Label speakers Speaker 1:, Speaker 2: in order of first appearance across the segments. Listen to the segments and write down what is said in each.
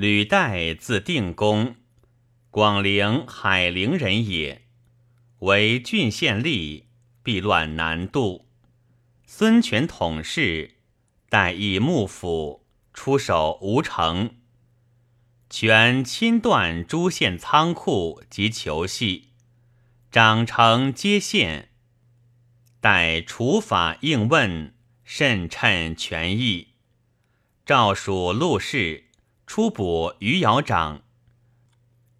Speaker 1: 吕岱字定公，广陵海陵人也。为郡县吏，避乱南渡。孙权统事，代以幕府，出守吴城。权亲断诸县仓库及囚系，长城皆县。待除法应问，甚称权益。诏属陆氏，出补余姚长。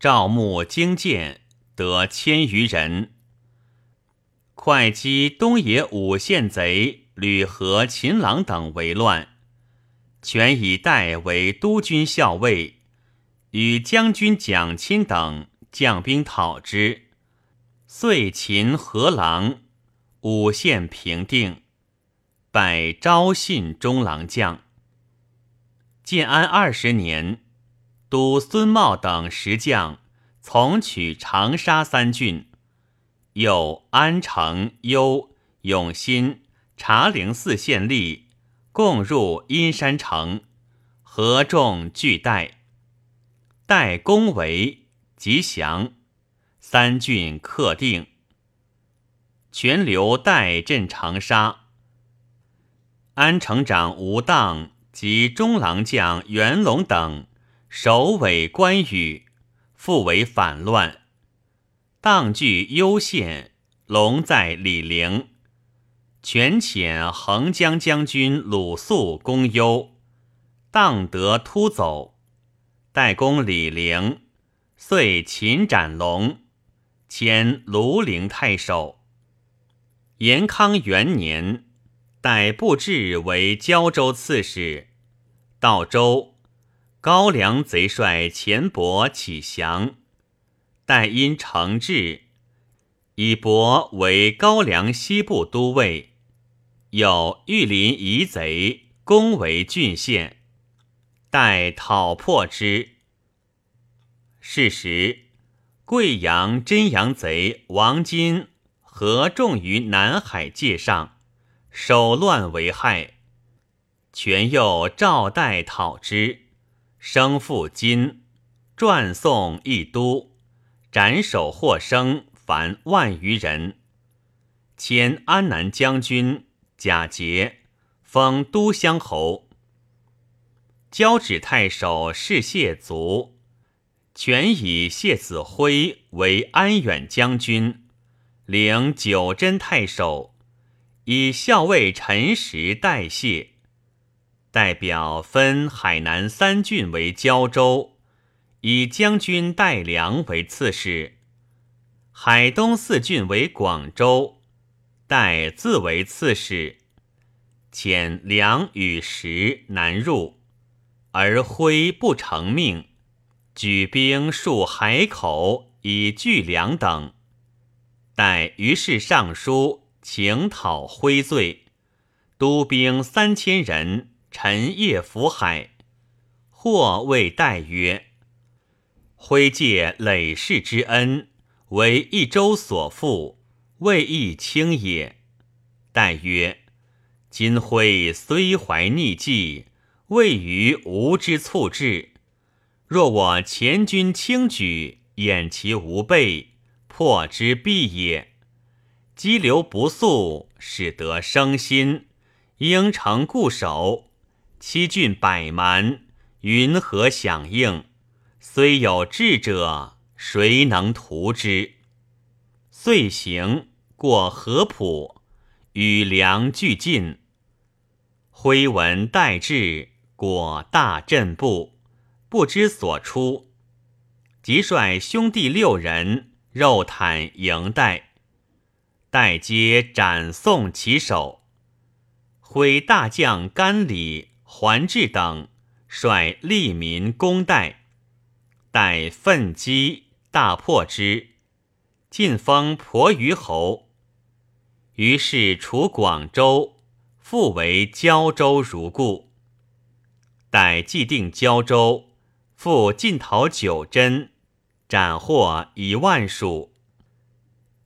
Speaker 1: 赵牧精剑，得千余人。会稽东野五县贼吕和、秦郎等为乱，权以代为督军校尉，与将军蒋钦等将兵讨之，遂擒何郎，五县平定，拜昭信中郎将。建安二十年，督孙茂等十将从取长沙三郡。又安城、幽、永新、茶陵四县吏共入阴山城，合众俱待。待攻围，吉祥，三郡克定。全留代镇长沙。安城长吴当及中郎将袁龙等首尾关羽，复为反乱。当据幽县，龙在李陵。权遣横江将军鲁肃攻幽，当得突走，代攻李陵，遂擒斩龙，迁庐陵太守。延康元年，代布置为胶州刺史。道州高梁贼帅钱伯起降。待因承制，以伯为高梁西部都尉，有玉林夷贼攻为郡县，待讨破之。是时，贵阳真阳贼王金合众于南海界上，手乱为害，权又赵代讨之，生父金，传送一都。斩首获生，凡万余人。迁安南将军贾节，封都乡侯。交趾太守是谢卒，权以谢子辉为安远将军，领九真太守，以校尉陈实代谢。代表分海南三郡为胶州。以将军戴良为刺史，海东四郡为广州，戴自为刺史。遣良与石南入，而辉不成命，举兵戍海口以拒梁等。待于是上书请讨徽罪，督兵三千人陈夜伏海，或谓戴曰。挥借累世之恩，为一州所负，未易轻也。代曰：今辉虽怀逆计，未于吾之促至。若我前军轻举，掩其无备，破之必也。激流不速，使得生心，应成固守，七郡百蛮，云何响应？虽有智者，谁能图之？遂行过河浦，与梁俱进。挥文待至，果大震步，不知所出。即率兄弟六人肉袒迎待，待皆斩送其首。挥大将甘礼、桓志等率利民攻代。待奋击，大破之，晋封婆余侯。于是除广州，复为胶州如故。待既定胶州，复进讨九真，斩获一万数。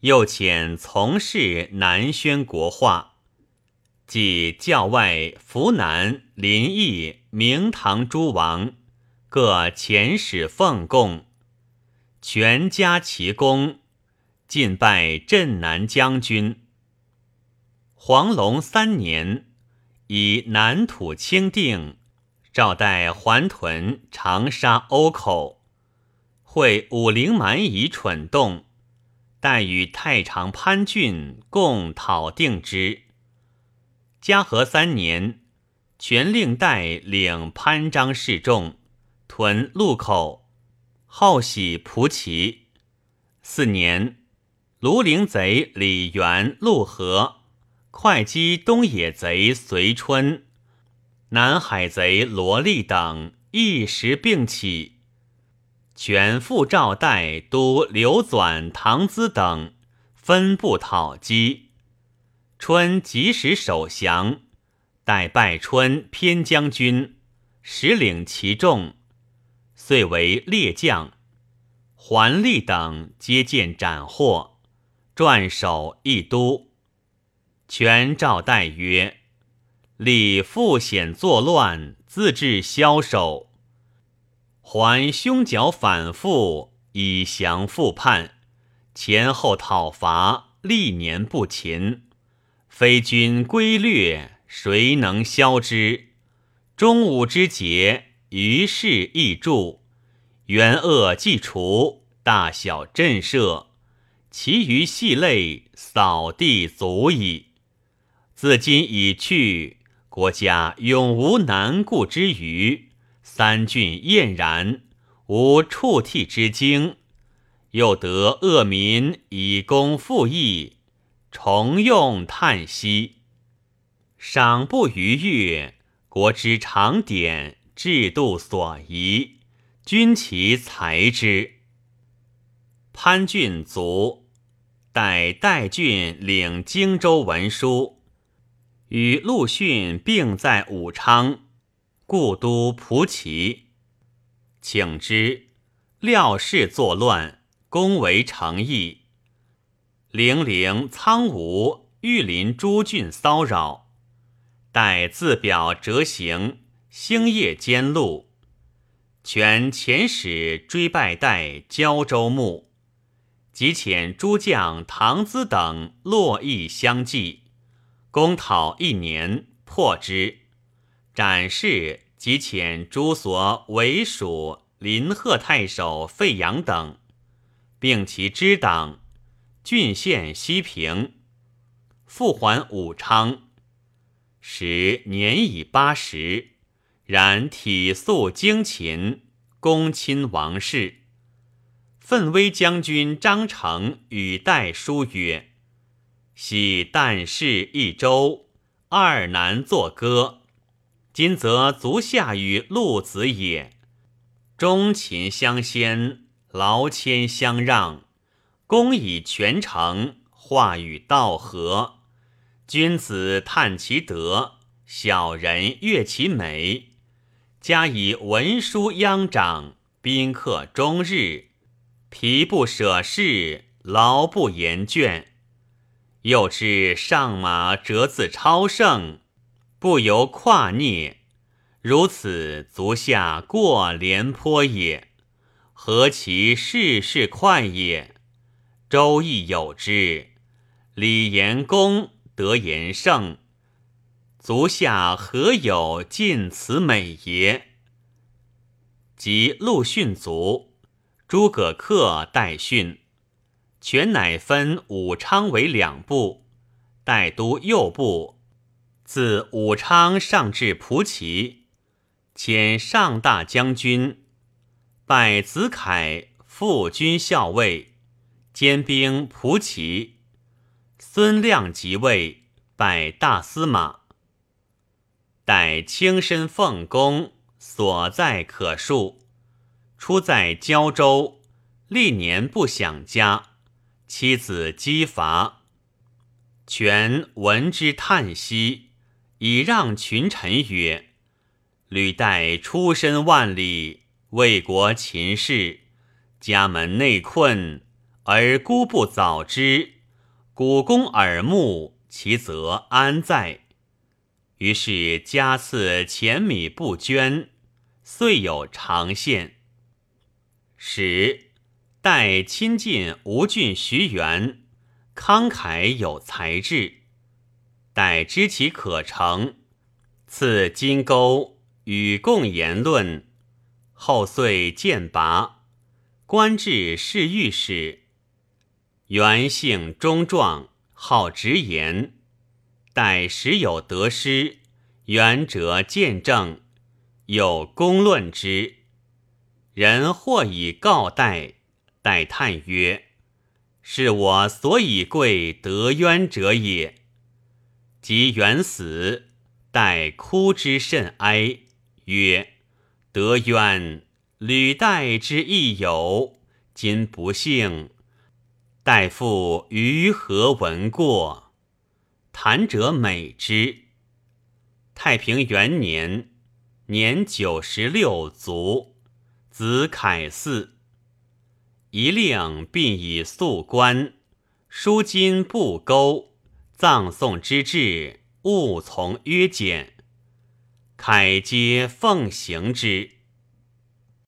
Speaker 1: 又遣从事南宣国画，即教外扶南、临邑、明堂诸王。各遣使奉贡，全加其功，进拜镇南将军。黄龙三年，以南土清定，诏代还屯长沙欧口，会武陵蛮夷蠢动，待与太常潘俊共讨定之。嘉禾三年，全令代领潘璋示众，屯路口，后喜蒲骑。四年，庐陵贼李元、陆河。会稽东野贼随春、南海贼罗立等一时并起，全副赵代都刘纂、唐咨等分部讨击。春及时守降，待拜春偏将军，实领其众，遂为列将。桓立等皆见斩获，撰守一都。权诏代曰：“李复险作乱，自致枭首。还凶剿反复，以降复叛，前后讨伐，历年不勤。非君规略，谁能消之？中午之节，于是易著，元恶既除，大小震慑，其余细类，扫地足矣。”自今已去，国家永无难顾之余。三郡晏然，无触涕之惊。又得恶民以功复义，重用叹息。赏不逾越，国之常典，制度所宜，君其才之。潘俊卒，待代郡领荆州文书。与陆逊并在武昌，故都蒲圻，请之，料事作乱，攻为成邑。零陵、苍梧、玉林诸郡骚扰，待自表折行，星夜兼路，全遣使追拜代胶州牧，即遣诸将唐咨等络绎相继。攻讨一年，破之。展示即遣诸所为属临贺太守费扬等，并其支党，郡县西平，复还武昌。时年已八十，然体素精勤，恭亲王室。奋威将军张成与代书曰。系旦氏一州，二南作歌。今则足下与陆子也。忠勤相先，劳谦相让，公以全成，话与道合。君子叹其德，小人悦其美。加以文书央长，宾客终日，疲不舍事，劳不言倦。又知上马折自超胜，不由跨孽。如此足下过廉颇也，何其事事快也！周易有之，礼言公，德言圣，足下何有尽此美也？即陆逊卒，诸葛恪代训。全乃分武昌为两部，代都右部，自武昌上至蒲圻，遣上大将军，拜子凯副军校尉，兼兵蒲骑。孙亮即位，拜大司马。待轻身奉公，所在可述。出在胶州，历年不享家。妻子姬伐，权闻之叹息，以让群臣曰：“吕带出身万里，为国勤事，家门内困，而孤不早之，古公耳目，其则安在？”于是加赐钱米不捐，遂有长献。使待亲近吴郡徐元，慷慨有才智。待知其可成，赐金钩与共言论。后遂剑拔，官至侍御史。元姓忠壮，好直言。待时有得失，元者见证，有公论之。人或以告代，代叹曰：“是我所以贵得冤者也。”及元死，待哭之甚哀，曰。得冤，履带之亦友，今不幸，待复于何闻过？谈者美之。太平元年，年九十六卒，子凯嗣。一令并以素官，书金布钩，葬送之志，勿从约简。凯皆奉行之。